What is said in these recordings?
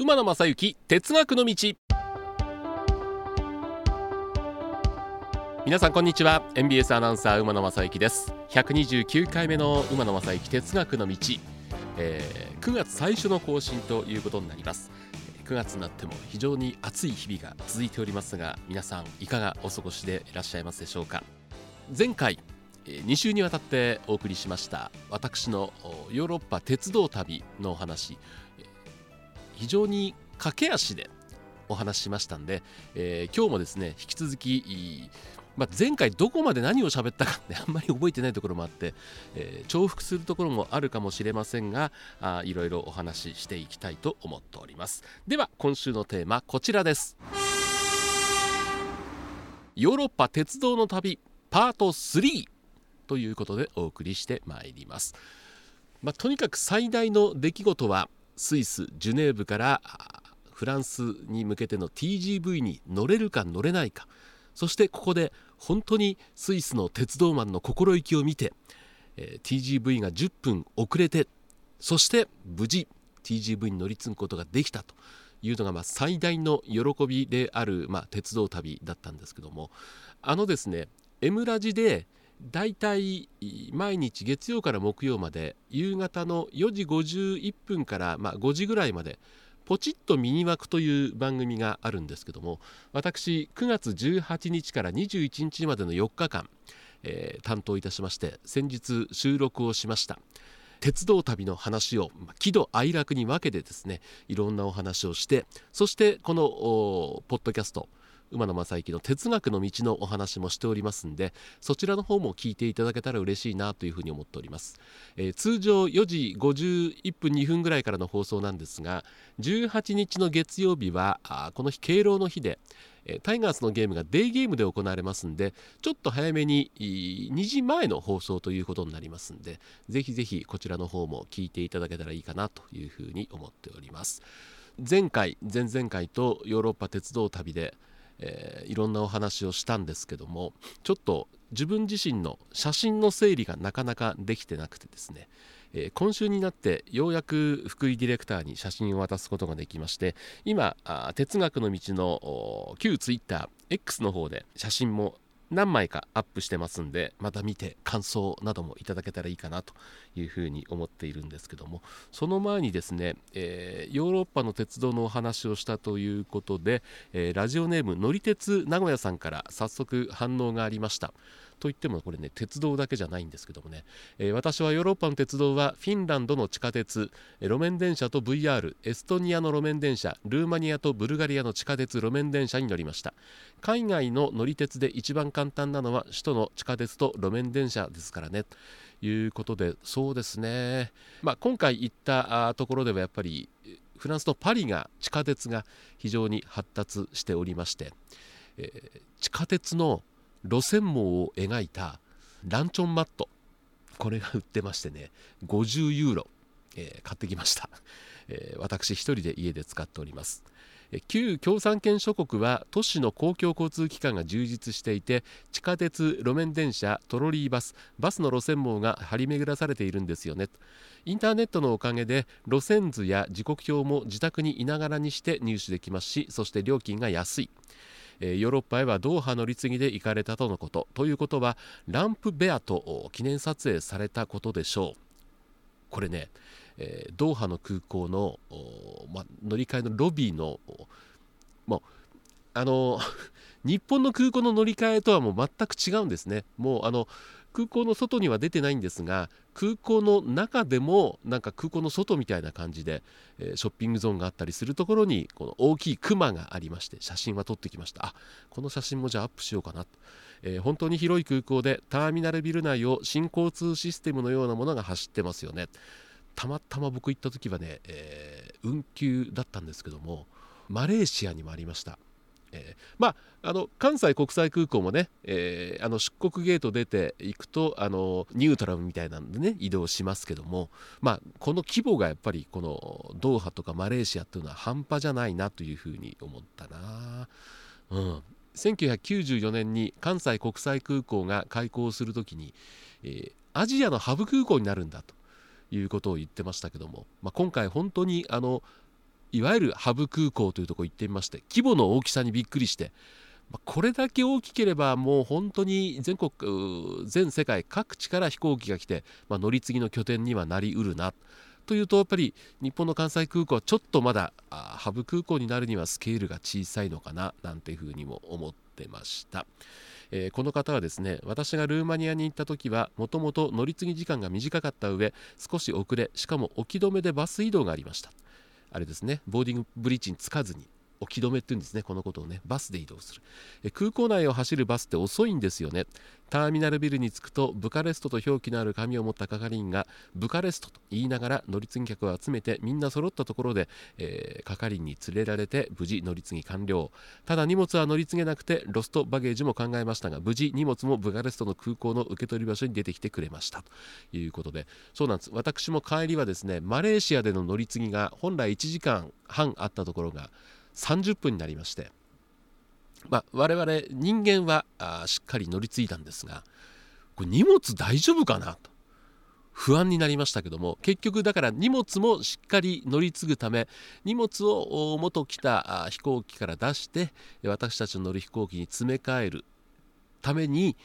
馬野正幸哲学の道。皆さんこんにちは。NBS アナウンサー馬野正幸です。129回目の馬野正幸哲学の道、えー、9月最初の更新ということになります。9月になっても非常に暑い日々が続いておりますが皆さんいかがお過ごしでいらっしゃいますでしょうか。前回2週にわたってお送りしました私のヨーロッパ鉄道旅のお話。非常に駆け足でお話ししましたんで、えー、今日もですね引き続き、まあ、前回どこまで何を喋ったかって あんまり覚えてないところもあって、えー、重複するところもあるかもしれませんがあいろいろお話ししていきたいと思っております。では今週のテーマこちらです。ヨーロッパ鉄道の旅パート3ということでお送りしてまいります、まあ、とにかく最大の出来事はスイスジュネーブからフランスに向けての TGV に乗れるか乗れないか。そしてここで本当にスイスの鉄道マンの心意気を見て、え、TGV が10分遅れてそして無事 TGV に乗り継ぐことができたと。いうのがま最大の喜びである、ま、鉄道旅だったんですけども。あのですね M ラジでだいたい毎日月曜から木曜まで夕方の4時51分から、まあ、5時ぐらいまでポチッとミニ枠という番組があるんですけども私9月18日から21日までの4日間、え、担当いたしまして先日収録をしました。鉄道旅の話を喜怒哀楽に分けてですねいろんなお話をしてそしてこのポッドキャスト馬野正幸の哲学の道のお話もしておりますんでそちらの方も聞いていただけたら嬉しいなというふうに思っております、えー、通常4時51分2分ぐらいからの放送なんですが18日の月曜日はあこの日敬老の日でタイガースのゲームがデイゲームで行われますんでちょっと早めに2時前の放送ということになりますんでぜひぜひこちらの方も聞いていただけたらいいかなというふうに思っております。前回前々回とヨーロッパ鉄道旅でえー、いろんなお話をしたんですけどもちょっと自分自身の写真の整理がなかなかできてなくてですね、えー、今週になってようやく福井ディレクターに写真を渡すことができまして今哲学の道の旧ツイッター X の方で写真も何枚かアップしてますんでまた見て感想などもいただけたらいいかなというふうに思っているんですけどもその前にですね、えー、ヨーロッパの鉄道のお話をしたということで、えー、ラジオネーム乗り鉄名古屋さんから早速反応がありました。といってもこれね鉄道だけじゃないんですけどもね、えー、私はヨーロッパの鉄道はフィンランドの地下鉄路面電車と VR エストニアの路面電車ルーマニアとブルガリアの地下鉄路面電車に乗りました。海外の乗り鉄で一番簡単なのは首都の地下鉄と路面電車ですからね。ということでそうですね、まあ、今回行ったところではやっぱりフランスのパリが地下鉄が非常に発達しておりまして、えー、地下鉄の路線網を描いたランチョンマット。これが売ってましてね50ユーロ、えー、買ってきました、えー、私一人で家で使っております。旧共産圏諸国は都市の公共交通機関が充実していて地下鉄路面電車トロリーバスバスの路線網が張り巡らされているんですよね。インターネットのおかげで路線図や時刻表も自宅にいながらにして入手できますしそして料金が安い。ヨーロッパへはドーハ乗り継ぎで行かれたとのこと。ということはランプベアと記念撮影されたことでしょう。これね、えー、ドーハの空港の、ま、乗り換えのロビーのもうあの 日本の空港の乗り換えとはもう全く違うんですね。もうあの空港の外には出てないんですが空港の中でもなんか空港の外みたいな感じで、えー、ショッピングゾーンがあったりするところにこの大きいクマがありまして写真は撮ってきました。あこの写真もじゃあアップしようかなと、えー、本当に広い空港でターミナルビル内を新交通システムのようなものが走ってますよね。たまたま僕行った時はね、えー、運休だったんですけどもマレーシアにもありました。えー、まああの関西国際空港もね、えー、あの出国ゲート出ていくとあのニュートラルみたいなんでね移動しますけども、まあ、この規模がやっぱりこのドーハとかマレーシアっていうのは半端じゃないなというふうに思ったな。うん1994年に関西国際空港が開港するときに、えー、アジアのハブ空港になるんだということを言ってましたけども、まあ、今回本当にあのいわゆるハブ空港というところ行ってみまして規模の大きさにびっくりしてこれだけ大きければもう本当に全国全世界各地から飛行機が来て、まあ、乗り継ぎの拠点にはなりうるなというとやっぱり日本の関西空港はちょっとまだハブ空港になるにはスケールが小さいのかななんていうふうにも思ってました。えー、この方はですね私がルーマニアに行った時はもともと乗り継ぎ時間が短かった上少し遅れしかも置き止めでバス移動がありましたあれですねボーディングブリッジにつかずに。置き止めって言うんですねこのことをね。バスで移動する。え空港内を走るバスって遅いんですよね。ターミナルビルに着くとブカレストと表記のある紙を持った係員がブカレストと言いながら乗り継ぎ客を集めてみんな揃ったところで、えー、係員に連れられて無事乗り継ぎ完了。ただ荷物は乗り継げなくてロストバゲージも考えましたが無事荷物もブカレストの空港の受け取り場所に出てきてくれました。ということでそうなんです。私も帰りはですねマレーシアでの乗り継ぎが本来1時間半あったところが30分になりまして、まあ、我々人間はあしっかり乗り継いだんですがこれ荷物大丈夫かな？と不安になりましたけども結局だから荷物もしっかり乗り継ぐため荷物を元来た飛行機から出して私たちの乗る飛行機に詰め替えるために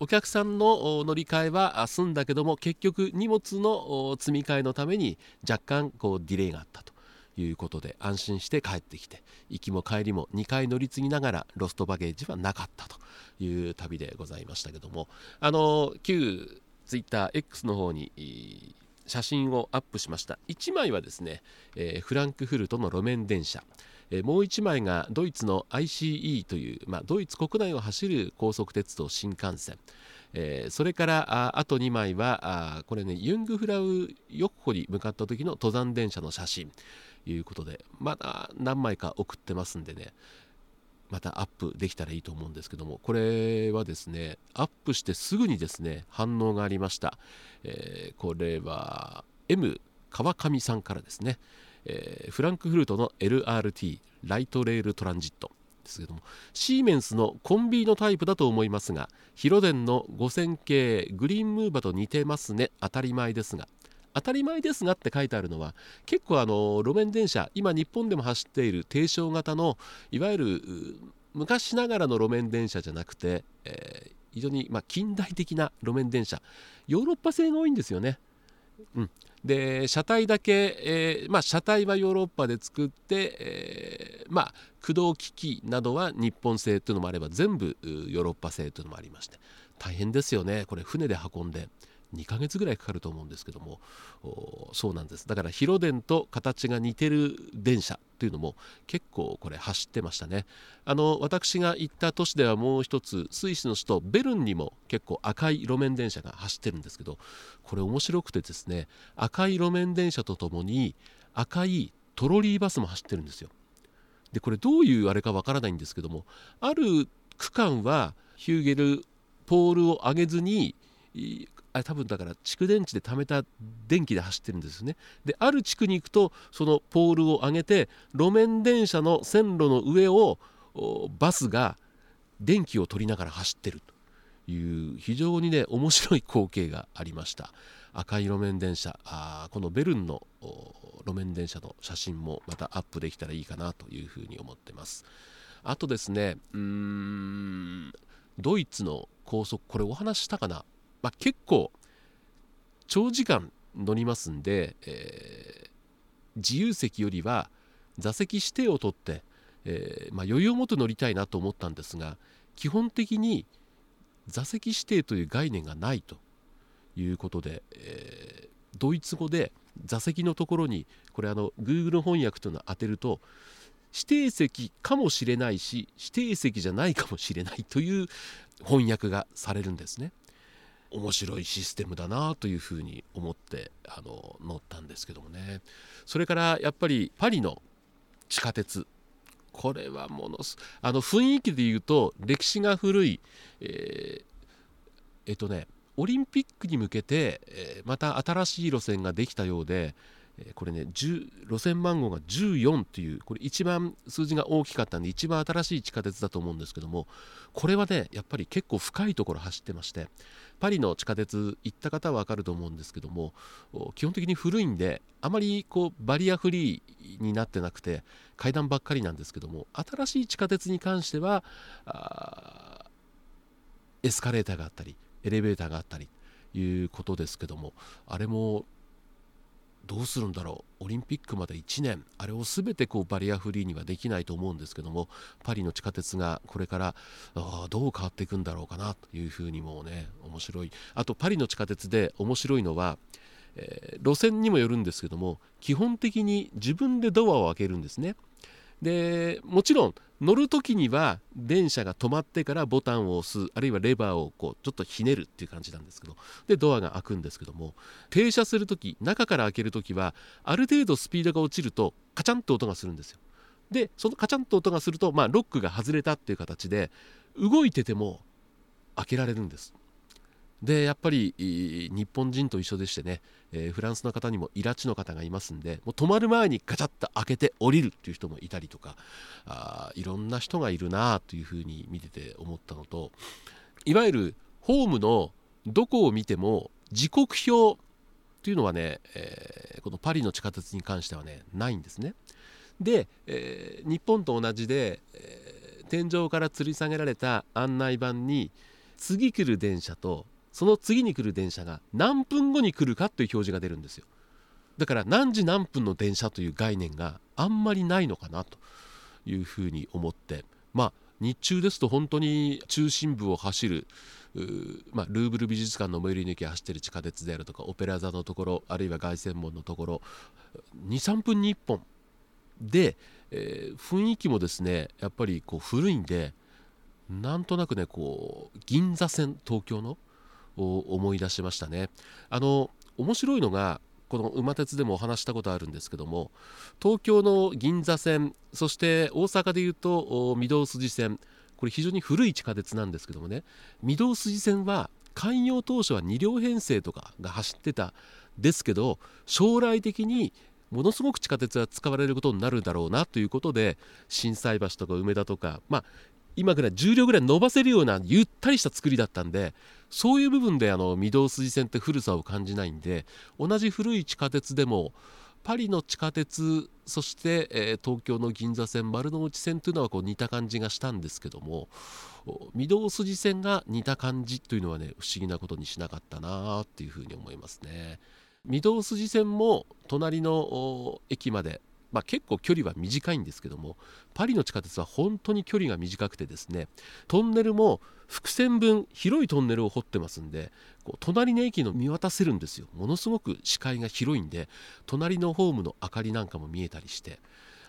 お客さんの乗り換えは済んだけども結局荷物の積み替えのために若干こうディレイがあったと。いうことで安心して帰ってきて行きも帰りも2回乗り継ぎながらロストバゲージはなかったという旅でございましたけどもあの旧 TwitterX の方に写真をアップしました。1枚はですね、えー、フランクフルトの路面電車。もう1枚がドイツの ICE という、まあ、ドイツ国内を走る高速鉄道新幹線、えー、それからあと2枚はこれねユングフラウヨッホに向かった時の登山電車の写真。いうことでまだ何枚か送ってますんでねまたアップできたらいいと思うんですけどもこれはですねアップしてすぐにですね反応がありました、えー、これは M 川上さんからですね、えー、フランクフルトの LRT ライトレールトランジットですけどもシーメンスのコンビのタイプだと思いますがヒロデンの5000系グリーンムーバーと似てますね。当たり前ですが当たり前ですがって書いてあるのは結構あの路面電車今日本でも走っている低床型のいわゆる昔ながらの路面電車じゃなくて、えー、非常にま近代的な路面電車。ヨーロッパ製が多いんですよね。うん、で車体だけ、えー、まあ、車体はヨーロッパで作って、えー、まあ、駆動機器などは日本製というのもあれば全部ヨーロッパ製というのもありまして。大変ですよね。これ船で運んで。2ヶ月ぐらいかかると思うんですけどもそうなんです。だから広電と形が似てる電車というのも結構これ走ってましたね。あの私が行った都市ではもう一つスイスの首都ベルンにも結構赤い路面電車が走ってるんですけどこれ面白くてですね赤い路面電車とともに赤いトロリーバスも走ってるんですよ。でこれどういうあれかわからないんですけどもある区間はヒューゲルポールを上げずにあれ多分だから蓄電池で貯めた電気で走ってるんですね。である地区に行くとそのポールを上げて路面電車の線路の上をバスが電気を取りながら走ってると。いう非常にね面白い光景がありました。赤い路面電車あこのベルンの路面電車の写真もまたアップできたらいいかなというふうに思ってます。あとですねうーんドイツの高速これお話したかな？まあ、結構長時間乗りますんで、えー、自由席よりは座席指定を取って、えー、まあ、余裕を持って乗りたいなと思ったんですが基本的に座席指定という概念がないということで、えー、ドイツ語で座席のところにこれあの Google 翻訳というのを当てると指定席かもしれないし指定席じゃないかもしれないという翻訳がされるんですね。面白いシステムだなというふうに思ってあの乗ったんですけどもね。それからやっぱりパリの地下鉄。これはものすあの雰囲気で言うと歴史が古いえー、えっとねオリンピックに向けて、えー、また新しい路線ができたようで、えこれね路線番号が14というこれ一番数字が大きかったんで一番新しい地下鉄だと思うんですけどもこれはねやっぱり結構深いところ走ってましてパリの地下鉄行った方は分かると思うんですけども基本的に古いんであまりこうバリアフリーになってなくて階段ばっかりなんですけども新しい地下鉄に関してはエスカレーターがあったりエレベーターがあったりいうことですけどもあれもどうするんだろう。オリンピックまで1年。あれを全てこうバリアフリーにはできないと思うんですけどもパリの地下鉄がこれからどう変わっていくんだろうかなというふうにもね面白い。あとパリの地下鉄で面白いのは、えー、路線にもよるんですけども基本的に自分でドアを開けるんですね。でもちろん乗る時には電車が止まってからボタンを押すあるいはレバーをこうちょっとひねるっていう感じなんですけどでドアが開くんですけども停車する時中から開ける時はある程度スピードが落ちるとカチャンと音がするんですよ。でそのカチャンと音がすると、まあ、ロックが外れたっていう形で動いてても開けられるんです。でやっぱり日本人と一緒でしてね、えー、フランスの方にもイラチの方がいますんでもう止まる前にガチャッと開けて降りるっていう人もいたりとかあいろんな人がいるなというふうに見てて思ったのといわゆるホームのどこを見ても時刻表っていうのはね、えー、このパリの地下鉄に関してはねないんですね。で、えー、日本と同じで、え天井から吊り下げられた案内板に次来る電車とその次に来る電車が何分後に来るかという表示が出るんですよ。だから何時何分の電車という概念があんまりないのかなというふうに思ってまあ日中ですと本当に中心部を走るまあ、ルーブル美術館の最寄り抜き走ってる地下鉄であるとかオペラ座のところあるいは凱旋門のところ23分に1本で、えー、雰囲気もですねやっぱりこう古いんでなんとなくねこう銀座線東京の思い出しましたね。あの面白いのがこの馬鉄でもお話したことあるんですけども東京の銀座線そして大阪でいうと御堂筋線これ非常に古い地下鉄なんですけどもね御堂筋線は開業当初は2両編成とかが走ってたですけど将来的にものすごく地下鉄は使われることになるだろうなということで心斎橋とか梅田とかまあ今ぐらい重量ぐらい伸ばせるようなゆったりした作りだったんでそういう部分であの御堂筋線って古さを感じないんで同じ古い地下鉄でもパリの地下鉄そして、え、東京の銀座線丸の内線というのはこう似た感じがしたんですけども御堂筋線が似た感じというのはね不思議なことにしなかったなっていうふうに思いますね。御堂筋線も隣の駅までまあ、結構距離は短いんですけどもパリの地下鉄は本当に距離が短くてですねトンネルも伏線分広いトンネルを掘ってますんでこう隣の駅の見渡せるんですよ。ものすごく視界が広いんで隣のホームの明かりなんかも見えたりして。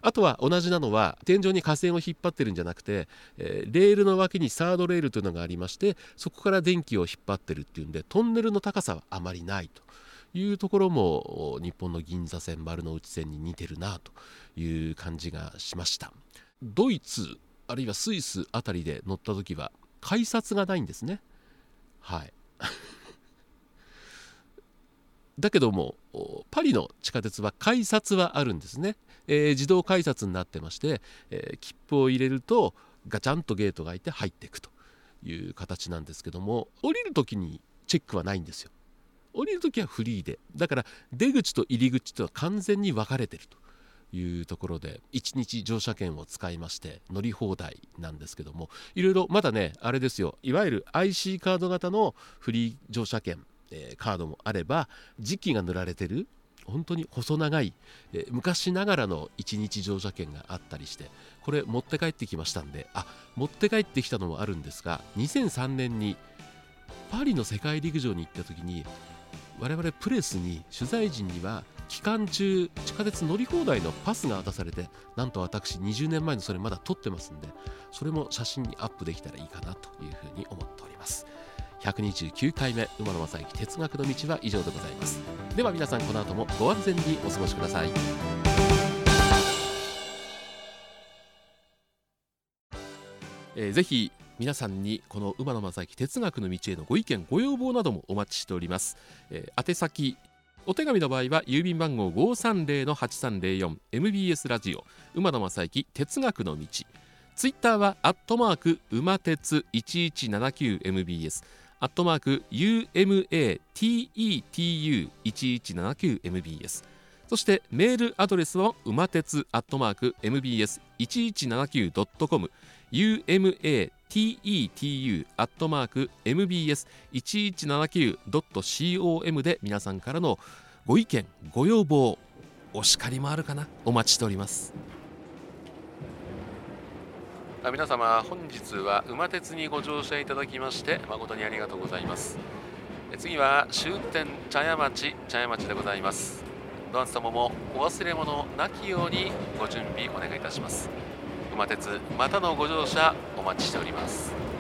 あとは同じなのは天井に架線を引っ張ってるんじゃなくて、えー、レールの脇にサードレールというのがありましてそこから電気を引っ張ってるっていうんでトンネルの高さはあまりないと。いうところも日本の銀座線丸の内線に似てるなという感じがしました。ドイツあるいはスイスあたりで乗った時は改札がないんですね。はい。だけどもパリの地下鉄は改札はあるんですね、えー、自動改札になってまして、えー、切符を入れるとガチャンとゲートが開いて入っていくという形なんですけども降りる時にチェックはないんですよ。降りる時はフリーでだから出口と入り口とは完全に分かれてると。いうところで1日乗車券を使いまして乗り放題なんですけどもいろいろまだねあれですよ。いわゆる IC カード型のフリー乗車券、えー、カードもあれば時期が塗られてる本当に細長い、えー、昔ながらの1日乗車券があったりしてこれ持って帰ってきましたんであ持って帰ってきたのもあるんですが2003年にパリの世界陸上に行った時に我々プレスに取材陣には期間中地下鉄乗り放題のパスが渡されてなんと私20年前のそれまだ撮ってますんでそれも写真にアップできたらいいかなというふうに思っております。129回目馬の正幸哲学の道は以上でございます。では皆さんこの後もご安全にお過ごしください。えー、ぜひ皆さんにこの馬野正幸哲学の道へのご意見ご要望などもお待ちしております、えー、宛先お手紙の場合は郵便番号530-8304 MBS ラジオ馬野正幸哲学の道。ツイッターはアットマーク馬鉄 1179MBS アットマーク umatetu1179mbs そしてメールアドレスは馬鉄アットマーク mbs1179.com umatetu アットマーク mbs1179.com で皆さんからのご意見ご要望お叱りもあるかな？お待ちしております。皆様本日は馬鉄にご乗車いただきまして誠にありがとうございます。次は終点茶屋町茶屋町でございます。ドアンス様もお忘れ物なきようにご準備お願いいたします。馬鉄またのご乗車お待ちしております。